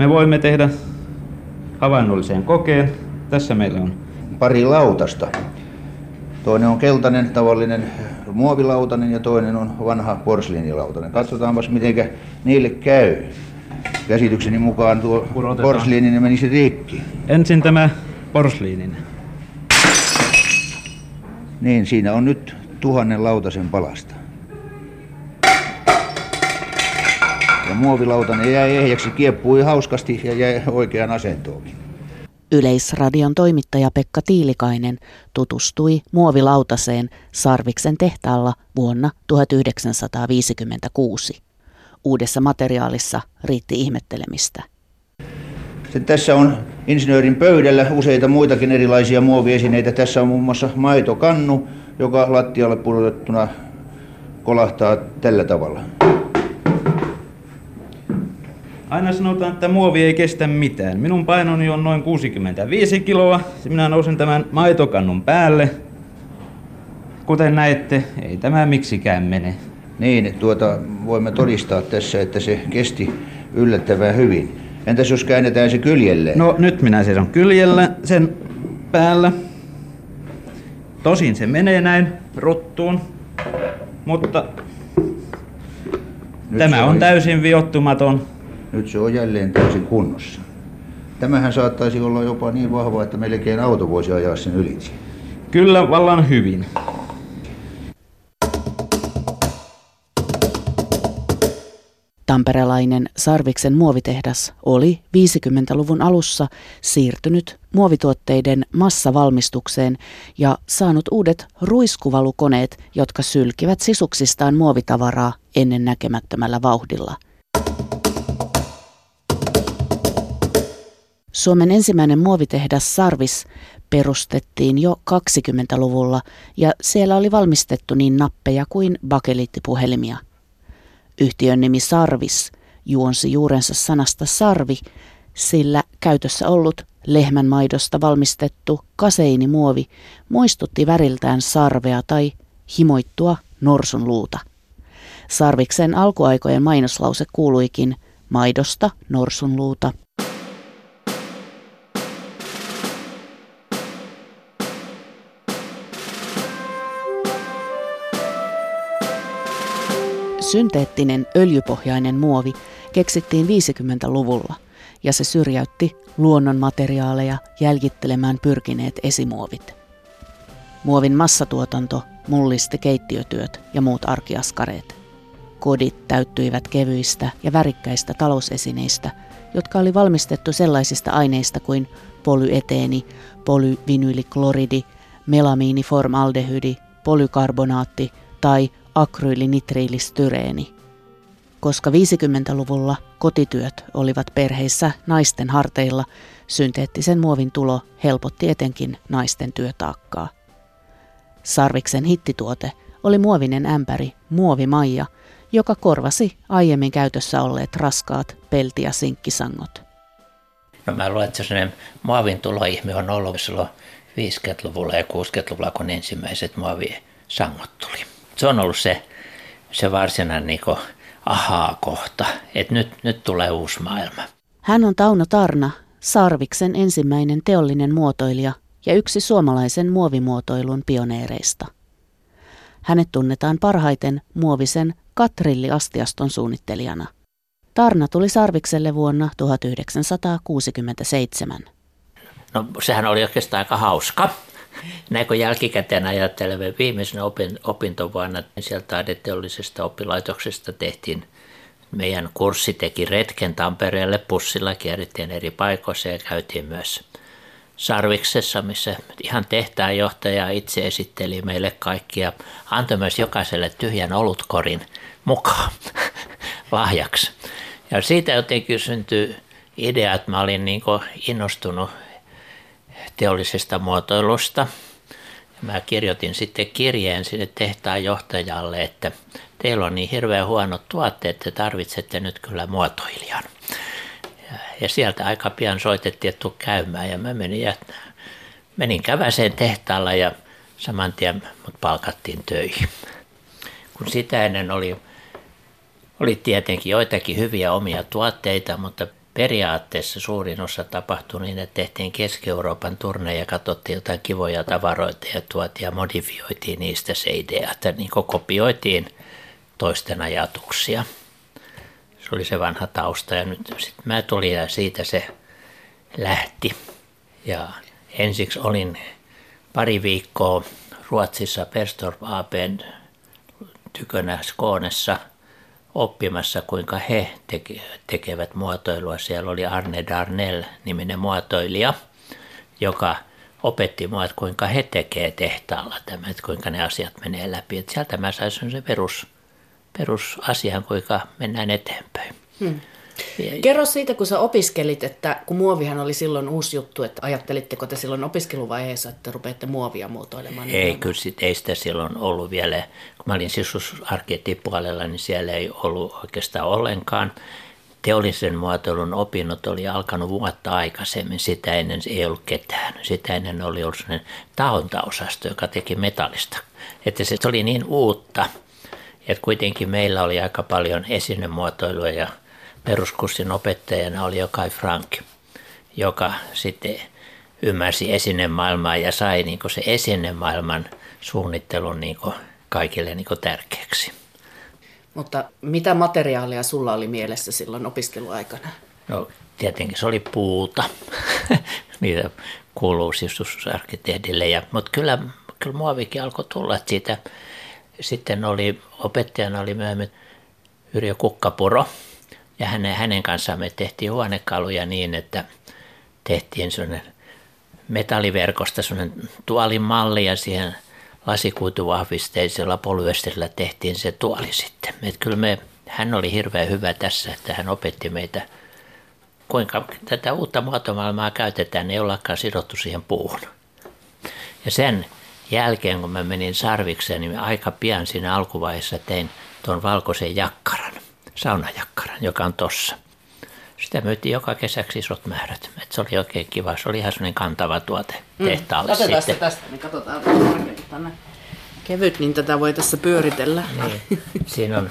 Me voimme tehdä havainnollisen kokeen. Tässä meillä on pari lautasta. Toinen on keltainen tavallinen muovilautanen ja toinen on vanha porsliinilautanen. Katsotaanpas miten niille käy. Käsitykseni mukaan tuo porsliininen menisi rikki. Ensin tämä porsliininen. Niin, siinä on nyt tuhannen lautasen palasta. Ja muovilautanen jäi ehjäksi, kieppui hauskasti ja jäi oikeaan asentoonkin. Yleisradion toimittaja Pekka Tiilikainen tutustui muovilautaseen Sarviksen tehtaalla vuonna 1956. Uudessa materiaalissa riitti ihmettelemistä. Sitten tässä on insinöörin pöydällä useita muitakin erilaisia muoviesineitä. Tässä on muun muassa maitokannu, joka lattialle pudotettuna kolahtaa tällä tavalla. Aina sanotaan, että muovi ei kestä mitään. Minun painoni on noin 65 kiloa. Minä nousen tämän maitokannun päälle. Kuten näette, ei tämä miksikään mene. Niin, tuota, voimme todistaa tässä, että se kesti yllättävän hyvin. Entäs jos käännetään se kyljelle? No nyt minä seison kyljellä sen päällä. Tosin se menee näin ruttuun, mutta nyt tämä on täysin viottumaton. Nyt se on jälleen täysin kunnossa. Tämähän saattaisi olla jopa niin vahva, että melkein auto voisi ajaa sen ylitse. Kyllä, vallan hyvin. Tamperelainen Sarviksen muovitehdas oli 50-luvun alussa siirtynyt muovituotteiden massavalmistukseen ja saanut uudet ruiskuvalukoneet, jotka sylkivät sisuksistaan muovitavaraa ennen näkemättömällä vauhdilla. Suomen ensimmäinen muovitehdas Sarvis perustettiin jo 20-luvulla ja siellä oli valmistettu niin nappeja kuin bakeliittipuhelimia – Yhtiön nimi Sarvis juonsi juurensa sanasta sarvi, sillä käytössä ollut lehmänmaidosta valmistettu kaseinimuovi muistutti väriltään sarvea tai himoittua norsun luuta. Sarviksen alkuaikojen mainoslause kuuluikin maidosta norsun Synteettinen öljypohjainen muovi keksittiin 50-luvulla ja se syrjäytti luonnonmateriaaleja jäljittelemään pyrkineet esimuovit. Muovin massatuotanto mullisti keittiötyöt ja muut arkiaskareet. Kodit täyttyivät kevyistä ja värikkäistä talousesineistä, jotka oli valmistettu sellaisista aineista kuin polyeteeni, polyvinyylikloridi, melamiiniformaldehydi, polykarbonaatti tai akryylinitриilistyreeni. Koska 50-luvulla kotityöt olivat perheissä naisten harteilla, synteettisen muovin tulo helpotti etenkin naisten työtaakkaa. Sarviksen hittituote oli muovinen ämpäri, muovimaija, joka korvasi aiemmin käytössä olleet raskaat pelti- ja sinkkisangot. No mä luulen, että sellainen muovin tuloihme on ollut silloin 50-luvulla ja 60-luvulla, kun ensimmäiset muovisangot tuli se on ollut se, se varsinainen niin ahaa-kohta, että nyt, nyt tulee uusi maailma. Hän on Tauno Tarna, Sarviksen ensimmäinen teollinen muotoilija ja yksi suomalaisen muovimuotoilun pioneereista. Hänet tunnetaan parhaiten muovisen katrilliastiaston suunnittelijana. Tarna tuli Sarvikselle vuonna 1967. No sehän oli oikeastaan aika hauska. Näin kun jälkikäteen ajattelemme viimeisenä opin, opintovuonna sieltä taideteollisesta oppilaitoksesta tehtiin meidän kurssi teki retken Tampereelle pussilla, kierrettiin eri paikoissa ja käytiin myös Sarviksessa, missä ihan tehtäänjohtaja itse esitteli meille kaikkia, antoi myös jokaiselle tyhjän olutkorin mukaan lahjaksi. Ja siitä jotenkin syntyi idea, että mä olin niin innostunut teollisesta muotoilusta. Mä kirjoitin sitten kirjeen sinne tehtaan johtajalle, että teillä on niin hirveän huonot tuotteet, että tarvitsette nyt kyllä muotoilijan. Ja sieltä aika pian soitettiin, että käymään ja mä menin, ja menin käväseen tehtaalla ja saman tien mut palkattiin töihin. Kun sitä ennen oli, oli tietenkin joitakin hyviä omia tuotteita, mutta periaatteessa suurin osa tapahtui niin, että tehtiin Keski-Euroopan turne ja katsottiin jotain kivoja tavaroita ja tuotiin ja modifioitiin niistä se idea, että niin kopioitiin toisten ajatuksia. Se oli se vanha tausta ja nyt sitten mä tulin ja siitä se lähti. Ja ensiksi olin pari viikkoa Ruotsissa Perstorp ABn tykönä Skoonessa oppimassa, kuinka he teke, tekevät muotoilua. Siellä oli Arne Darnell niminen muotoilija, joka opetti mua, että kuinka he tekee tehtaalla tämä, että kuinka ne asiat menee läpi. Että sieltä mä sain se perus, perusasian, kuinka mennään eteenpäin. Hmm. Kerro siitä, kun sä opiskelit, että kun muovihan oli silloin uusi juttu, että ajattelitteko te silloin opiskeluvaiheessa, että rupeatte muovia muotoilemaan? Ei, kyllä sit, ei sitä silloin ollut vielä. Kun mä olin sisusarkkitippualella, niin siellä ei ollut oikeastaan ollenkaan. Teollisen muotoilun opinnot oli alkanut vuotta aikaisemmin, sitä ennen ei ollut ketään. Sitä ennen oli ollut sellainen tahontaosasto, joka teki metallista. Että se oli niin uutta, että kuitenkin meillä oli aika paljon esinemuotoilua ja peruskurssin opettajana oli jo Kai Frank, joka sitten ymmärsi esinemaailmaa ja sai niin se esinemaailman suunnittelun niin kaikille niin tärkeäksi. Mutta mitä materiaalia sulla oli mielessä silloin opiskeluaikana? No tietenkin se oli puuta, mitä kuuluu sisustusarkkitehdille. Ja, mutta kyllä, kyllä muovikin alkoi tulla että siitä. Sitten oli, opettajana oli myöhemmin Yrjö Kukkapuro, ja hänen, hänen kanssaan me tehtiin huonekaluja niin, että tehtiin sellainen metalliverkosta sellainen tuolin malli ja siihen lasikuituvahvisteisella polyesterillä tehtiin se tuoli sitten. Et kyllä me, hän oli hirveän hyvä tässä, että hän opetti meitä, kuinka tätä uutta muotomaailmaa käytetään, ei ollakaan sidottu siihen puuhun. Ja sen jälkeen, kun mä menin sarvikseen, niin aika pian siinä alkuvaiheessa tein tuon valkoisen jakkaran saunajakkaran, joka on tossa. Sitä myytiin joka kesäksi isot määrät. Et se oli oikein kiva. Se oli ihan sellainen kantava tuote mm. tehtaalle Otetaan sitten. tästä, niin katsotaan tänne kevyt, niin tätä voi tässä pyöritellä. Niin. Siinä on,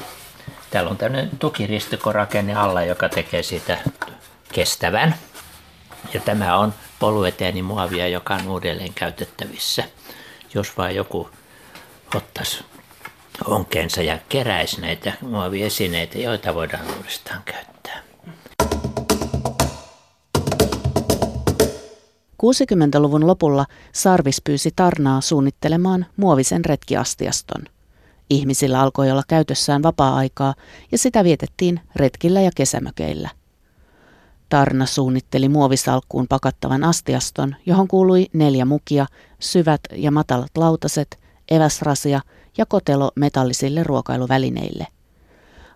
täällä on tämmöinen tukiristikkorakenne alla, joka tekee siitä kestävän. Ja tämä on muovia, joka on uudelleen käytettävissä. Jos vain joku ottaisi onkeensa ja keräisi näitä muoviesineitä, joita voidaan uudestaan käyttää. 60-luvun lopulla Sarvis pyysi Tarnaa suunnittelemaan muovisen retkiastiaston. Ihmisillä alkoi olla käytössään vapaa-aikaa ja sitä vietettiin retkillä ja kesämökeillä. Tarna suunnitteli muovisalkkuun pakattavan astiaston, johon kuului neljä mukia, syvät ja matalat lautaset, eväsrasia – ja kotelo metallisille ruokailuvälineille.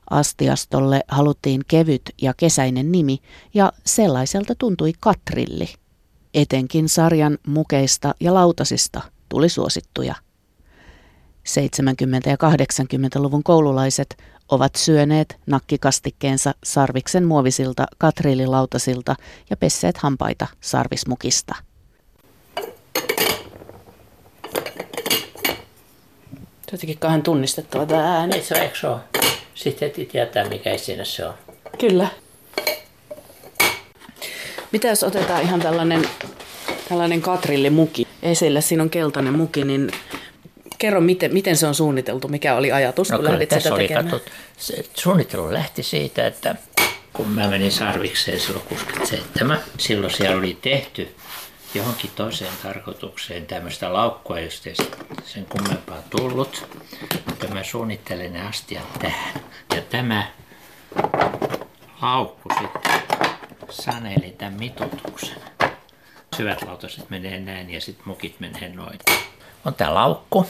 Astiastolle haluttiin kevyt ja kesäinen nimi ja sellaiselta tuntui katrilli. Etenkin sarjan mukeista ja lautasista tuli suosittuja. 70- ja 80-luvun koululaiset ovat syöneet nakkikastikkeensa sarviksen muovisilta katrillilautasilta ja pesseet hampaita sarvismukista. Jotenkin kauhean tunnistettava tämä ääni. Ei se eikö se ole? Sitten heti tietää, mikä siinä se on. Kyllä. Mitä jos otetaan ihan tällainen, tällainen katrillimuki esille, siinä on keltainen muki, niin kerro, miten, miten se on suunniteltu, mikä oli ajatus, no, kun lähdit sitä oli, tekemään? Katsot, se suunnittelu lähti siitä, että kun mä menin Sarvikseen silloin 67, silloin siellä oli tehty johonkin toiseen tarkoitukseen tämmöistä laukkua, josta ei sen kummempaa tullut. Mutta mä suunnittelen ne astiat tähän. Ja tämä laukku sitten saneli tämän mitoituksen. Syvät lautaset menee näin ja sitten mukit menee noin. On tämä laukku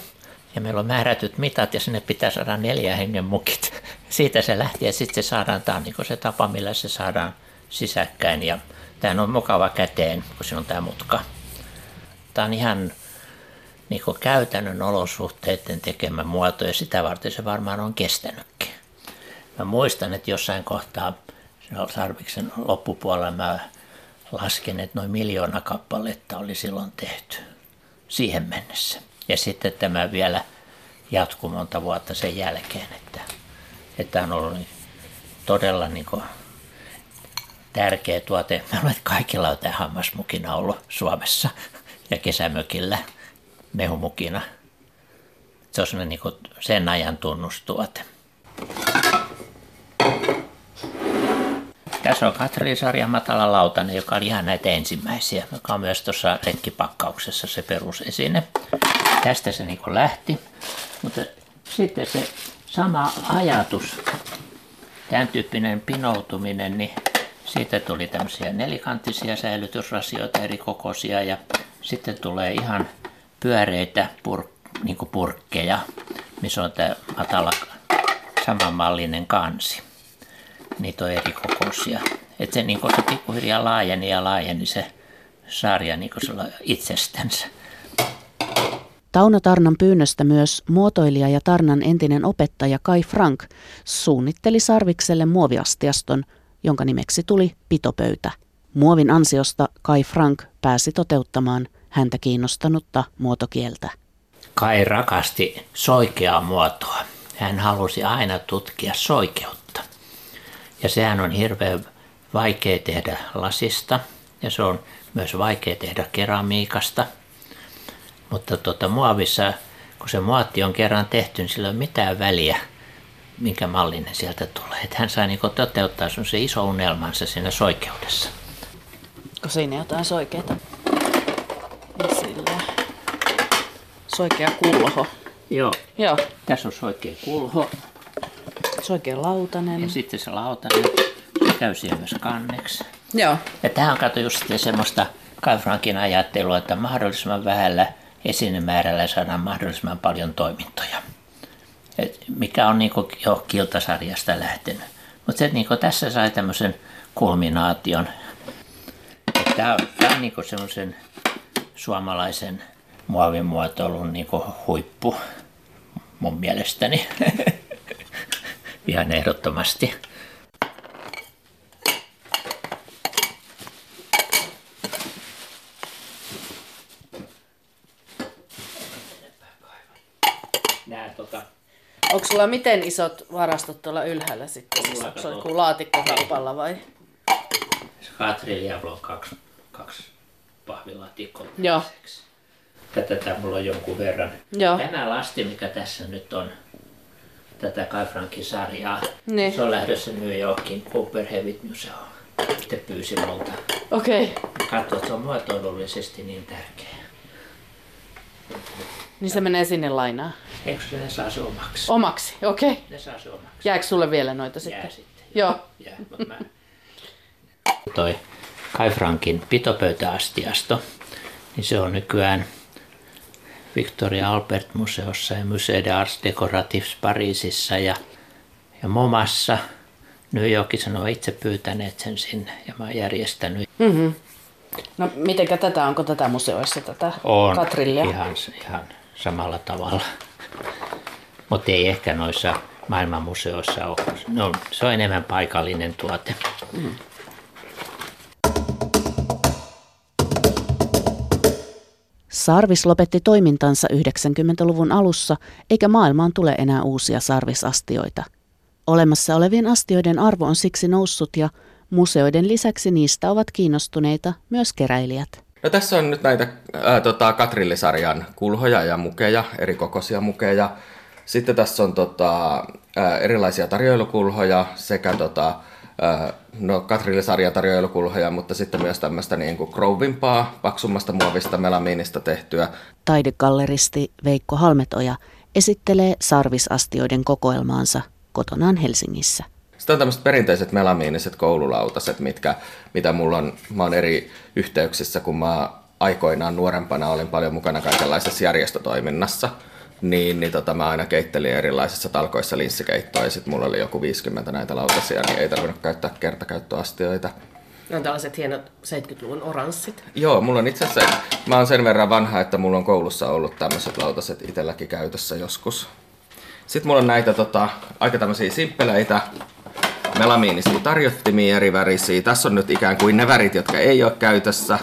ja meillä on määrätyt mitat ja sinne pitää saada neljä hengen mukit. Siitä se lähti ja sitten se saadaan, tämä on niin se tapa, millä se saadaan sisäkkäin ja Tämä on mukava käteen, kun se on tämä mutka. Tämä on ihan niin käytännön olosuhteiden tekemä muoto ja sitä varten se varmaan on kestänytkin. Mä muistan, että jossain kohtaa Sarviksen loppupuolella mä lasken, että noin miljoona kappaletta oli silloin tehty siihen mennessä. Ja sitten tämä vielä jatkuu monta vuotta sen jälkeen, että, että on ollut todella niin tärkeä tuote. Mä luulen, että kaikilla on tämä hammasmukina ollut Suomessa ja kesämökillä mehumukina. Se on niin sen ajan tunnustuote. Tässä on Katri-sarjan matala lautanen, joka oli ihan näitä ensimmäisiä, joka on myös tuossa rekkipakkauksessa se perusesine. Tästä se niin lähti, mutta sitten se sama ajatus, tämän tyyppinen pinoutuminen, niin siitä tuli tämmöisiä nelikanttisia säilytysrasioita eri kokoisia ja sitten tulee ihan pyöreitä pur, niin purkkeja, missä on tämä matala samanmallinen kansi niitä on eri kokoisia. Että se, niin se pikkuhiljaa laajeni ja laajeni se sarja niin itsestänsä. Tauno Tarnan pyynnöstä myös muotoilija ja Tarnan entinen opettaja Kai Frank suunnitteli Sarvikselle muoviastiaston, jonka nimeksi tuli pitopöytä. Muovin ansiosta Kai Frank pääsi toteuttamaan häntä kiinnostanutta muotokieltä. Kai rakasti soikeaa muotoa. Hän halusi aina tutkia soikeutta. Ja sehän on hirveän vaikea tehdä lasista ja se on myös vaikea tehdä keramiikasta. Mutta tuota, muovissa, kun se muotti on kerran tehty, niin sillä ei ole mitään väliä, minkä mallinen sieltä tulee. Että hän sai niin toteuttaa sun se iso unelmansa siinä soikeudessa. Onko siinä jotain soikeita? Sillä. Soikea kulho. Joo. Joo. Tässä on soikea kulho. Se oikein lautanen. Ja sitten se lautanen, se käy siellä myös kanneksi. Joo. Ja tähän kato just semmoista Kai Frankin ajattelua, että mahdollisimman vähällä esinemäärällä saadaan mahdollisimman paljon toimintoja. Mikä on niinku jo kiltasarjasta lähtenyt. Mutta se niinku tässä sai tämmöisen kulminaation. Tämä on niinku semmoisen suomalaisen muovimuotoilun niinku huippu mun mielestäni. ihan ehdottomasti. tota... Onko sulla miten isot varastot tuolla ylhäällä sitten? Siis onko se joku laatikkokaupalla vai? Katrilia on kaksi, kaksi pahvilaatikkoa. Joo. Tätä mulla on jonkun verran. Joo. Tämä lasti, mikä tässä nyt on, tätä Kai Frankin sarjaa. Niin. Se on lähdössä New Yorkin Cooper Heavy Museum. Sitten pyysi multa. Okei. Okay. Katso, että se on muotoilullisesti niin tärkeä. Niin se menee sinne lainaan? Eikö se ne saa se omaksi? Omaksi, okei. Okay. Ne saa se omaksi. Jääkö sulle vielä noita sitten? Jää sitten. Joo. Jää, mutta mä... Toi Kai Frankin pitopöytäastiasto, niin se on nykyään Victoria Albert museossa ja Musée d'Arts Decoratifs Pariisissa ja, ja Momassa. New Yorkissa ne on itse pyytäneet sen sinne ja mä oon järjestänyt. Mm-hmm. No mitenkä tätä, onko tätä museoissa tätä on, katrillia? ihan, ihan samalla tavalla. Mutta ei ehkä noissa maailmanmuseoissa ole. No, se on enemmän paikallinen tuote. Mm. Sarvis lopetti toimintansa 90-luvun alussa, eikä maailmaan tule enää uusia sarvisastioita. Olemassa olevien astioiden arvo on siksi noussut ja museoiden lisäksi niistä ovat kiinnostuneita myös keräilijät. No tässä on nyt näitä ää, tota, Katrillisarjan kulhoja ja mukeja, eri kokoisia mukeja. Sitten tässä on tota, ää, erilaisia tarjoilukulhoja sekä tota, no Katrillisarja tarjoilukulhoja, mutta sitten myös tämmöistä niin kuin krouvimpaa, paksummasta muovista melamiinista tehtyä. Taidegalleristi Veikko Halmetoja esittelee sarvisastioiden kokoelmaansa kotonaan Helsingissä. Sitten on tämmöiset perinteiset melamiiniset koululautaset, mitkä, mitä mulla on, mä oon eri yhteyksissä, kun mä aikoinaan nuorempana olin paljon mukana kaikenlaisessa järjestötoiminnassa niin, niin tota, mä aina keittelin erilaisissa talkoissa linssikeittoa ja sitten mulla oli joku 50 näitä lautasia, niin ei tarvinnut käyttää kertakäyttöastioita. Ne on tällaiset hienot 70-luvun oranssit. Joo, mulla on itse asiassa, mä oon sen verran vanha, että mulla on koulussa ollut tämmöiset lautaset itselläkin käytössä joskus. Sitten mulla on näitä tota, aika tämmöisiä simppeleitä melamiinisia tarjottimia eri värisiä. Tässä on nyt ikään kuin ne värit, jotka ei ole käytössä.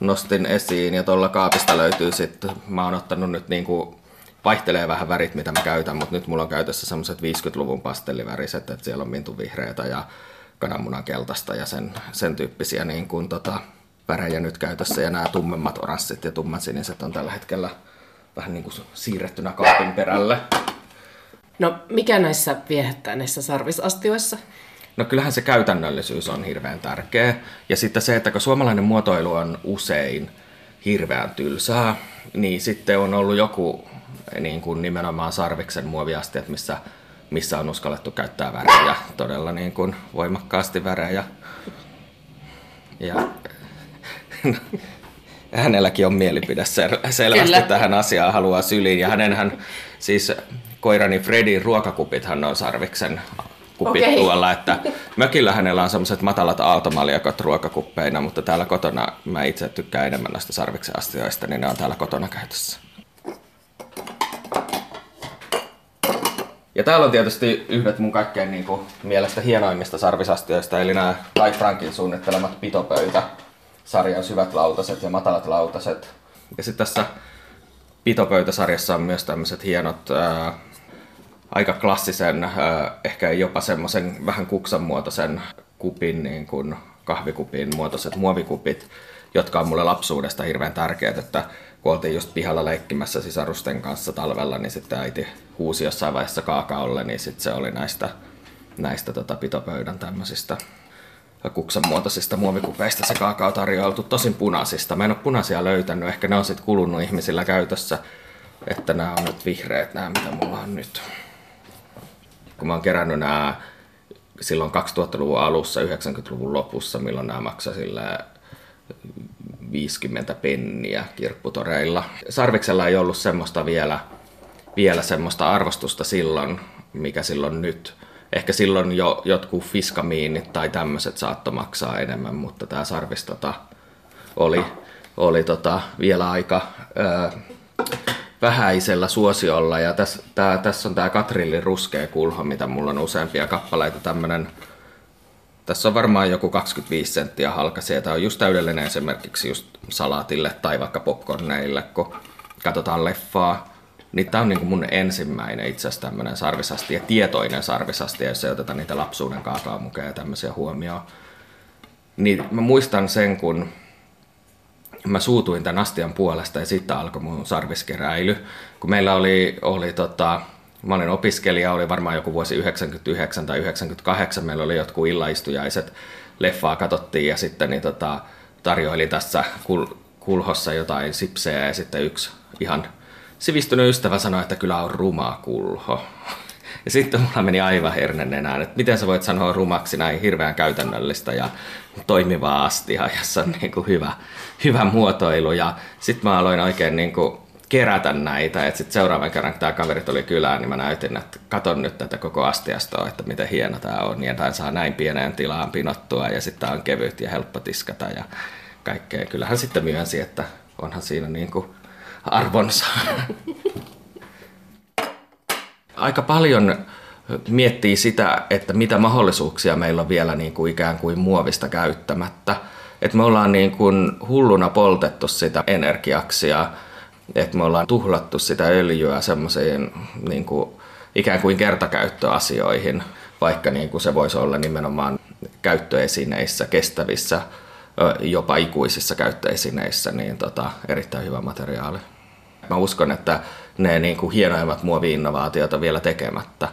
Nostin esiin ja tuolla kaapista löytyy sitten, mä oon ottanut nyt niinku vaihtelee vähän värit, mitä mä käytän, mutta nyt mulla on käytössä semmoiset 50-luvun pastelliväriset, että siellä on mintu vihreätä ja kananmunan keltaista ja sen, sen tyyppisiä niin kuin, tota, värejä nyt käytössä. Ja nämä tummemmat oranssit ja tummat siniset on tällä hetkellä vähän niin kuin siirrettynä kaapin perälle. No mikä näissä viehättää näissä sarvisastioissa? No kyllähän se käytännöllisyys on hirveän tärkeä. Ja sitten se, että kun suomalainen muotoilu on usein hirveän tylsää, niin sitten on ollut joku niin kuin nimenomaan sarviksen muoviastiat, missä, missä on uskallettu käyttää värejä, todella niin kuin voimakkaasti värejä. Ja hänelläkin on mielipide selvästi Kyllä. tähän asiaan haluaa syliin. Ja hänenhän siis koirani Fredin ruokakupithan on sarviksen kupit okay. tuolla, että mökillä hänellä on semmoiset matalat aaltomaljakot ruokakuppeina, mutta täällä kotona mä itse tykkään enemmän näistä sarviksen astioista, niin ne on täällä kotona käytössä. Ja täällä on tietysti yhdet mun kaikkein niin kuin, mielestä hienoimmista sarvisastioista, eli nämä Kai Frankin suunnittelemat pitopöytä, sarjan syvät lautaset ja matalat lautaset. Ja sitten tässä pitopöytäsarjassa on myös tämmöiset hienot ää, aika klassisen, ehkä jopa semmoisen vähän kuksan muotoisen kupin, niin kuin kahvikupin muotoiset muovikupit, jotka on mulle lapsuudesta hirveän tärkeät, että kun oltiin just pihalla leikkimässä sisarusten kanssa talvella, niin sitten äiti huusi jossain vaiheessa kaakaolle, niin sitten se oli näistä, näistä tota pitopöydän tämmöisistä kuksan muotoisista muovikupeista se kaakao tarjoiltu tosin punaisista. Mä en ole punaisia löytänyt, ehkä ne on sitten kulunut ihmisillä käytössä, että nämä on nyt vihreät, nämä mitä mulla on nyt kun mä oon kerännyt nämä silloin 2000-luvun alussa, 90-luvun lopussa, milloin nämä maksoi sillä 50 penniä kirpputoreilla. Sarviksella ei ollut semmoista vielä, vielä semmoista arvostusta silloin, mikä silloin nyt. Ehkä silloin jo jotkut fiskamiinit tai tämmöiset saatto maksaa enemmän, mutta tämä sarvis tota, oli, oli tota, vielä aika ää, vähäisellä suosiolla. Ja tässä, tää, tässä on tämä Katrillin ruskea kulho, mitä mulla on useampia kappaleita. Tämmönen, tässä on varmaan joku 25 senttiä halkaisia. Tämä on just täydellinen esimerkiksi just salaatille tai vaikka popcorneille, kun katsotaan leffaa. Niin tämä on niin mun ensimmäinen itse asiassa tämmöinen sarvisasti ja tietoinen sarvisasti, jos ei oteta niitä lapsuuden kaakaomukeja ja tämmöisiä huomioon. Niin mä muistan sen, kun mä suutuin tämän astian puolesta ja sitten alkoi mun sarviskeräily. Kun meillä oli, oli tota, mä olin opiskelija, oli varmaan joku vuosi 99 tai 98, meillä oli jotkut illaistujaiset, leffaa katsottiin ja sitten niin tota, tarjoili tässä kul- kulhossa jotain sipsejä ja sitten yksi ihan sivistynyt ystävä sanoi, että kyllä on ruma kulho. Ja sitten mulla meni aivan hernen enää, että miten sä voit sanoa rumaksi näin hirveän käytännöllistä ja toimivaa astia, jossa on niin kuin hyvä, hyvä muotoilu. Ja sitten mä aloin oikein niin kuin kerätä näitä. että Sitten seuraavan kerran, kun tämä kaverit oli kylään, niin mä näytin, että katon nyt tätä koko astiastoa, että miten hieno tämä on. Ja tämä saa näin pieneen tilaan pinottua ja sitten tämä on kevyt ja helppo tiskata ja kaikkea. Kyllähän sitten myönsi, että onhan siinä niin kuin arvonsa. Aika paljon miettii sitä, että mitä mahdollisuuksia meillä on vielä niin kuin ikään kuin muovista käyttämättä. Että me ollaan niin kuin hulluna poltettu sitä energiaksi ja että me ollaan tuhlattu sitä öljyä semmoisiin niin kuin ikään kuin kertakäyttöasioihin, vaikka niin kuin se voisi olla nimenomaan käyttöesineissä, kestävissä, jopa ikuisissa käyttöesineissä, niin tota, erittäin hyvä materiaali. Mä uskon, että ne niin kuin hienoimmat muovi-innovaatiot on vielä tekemättä.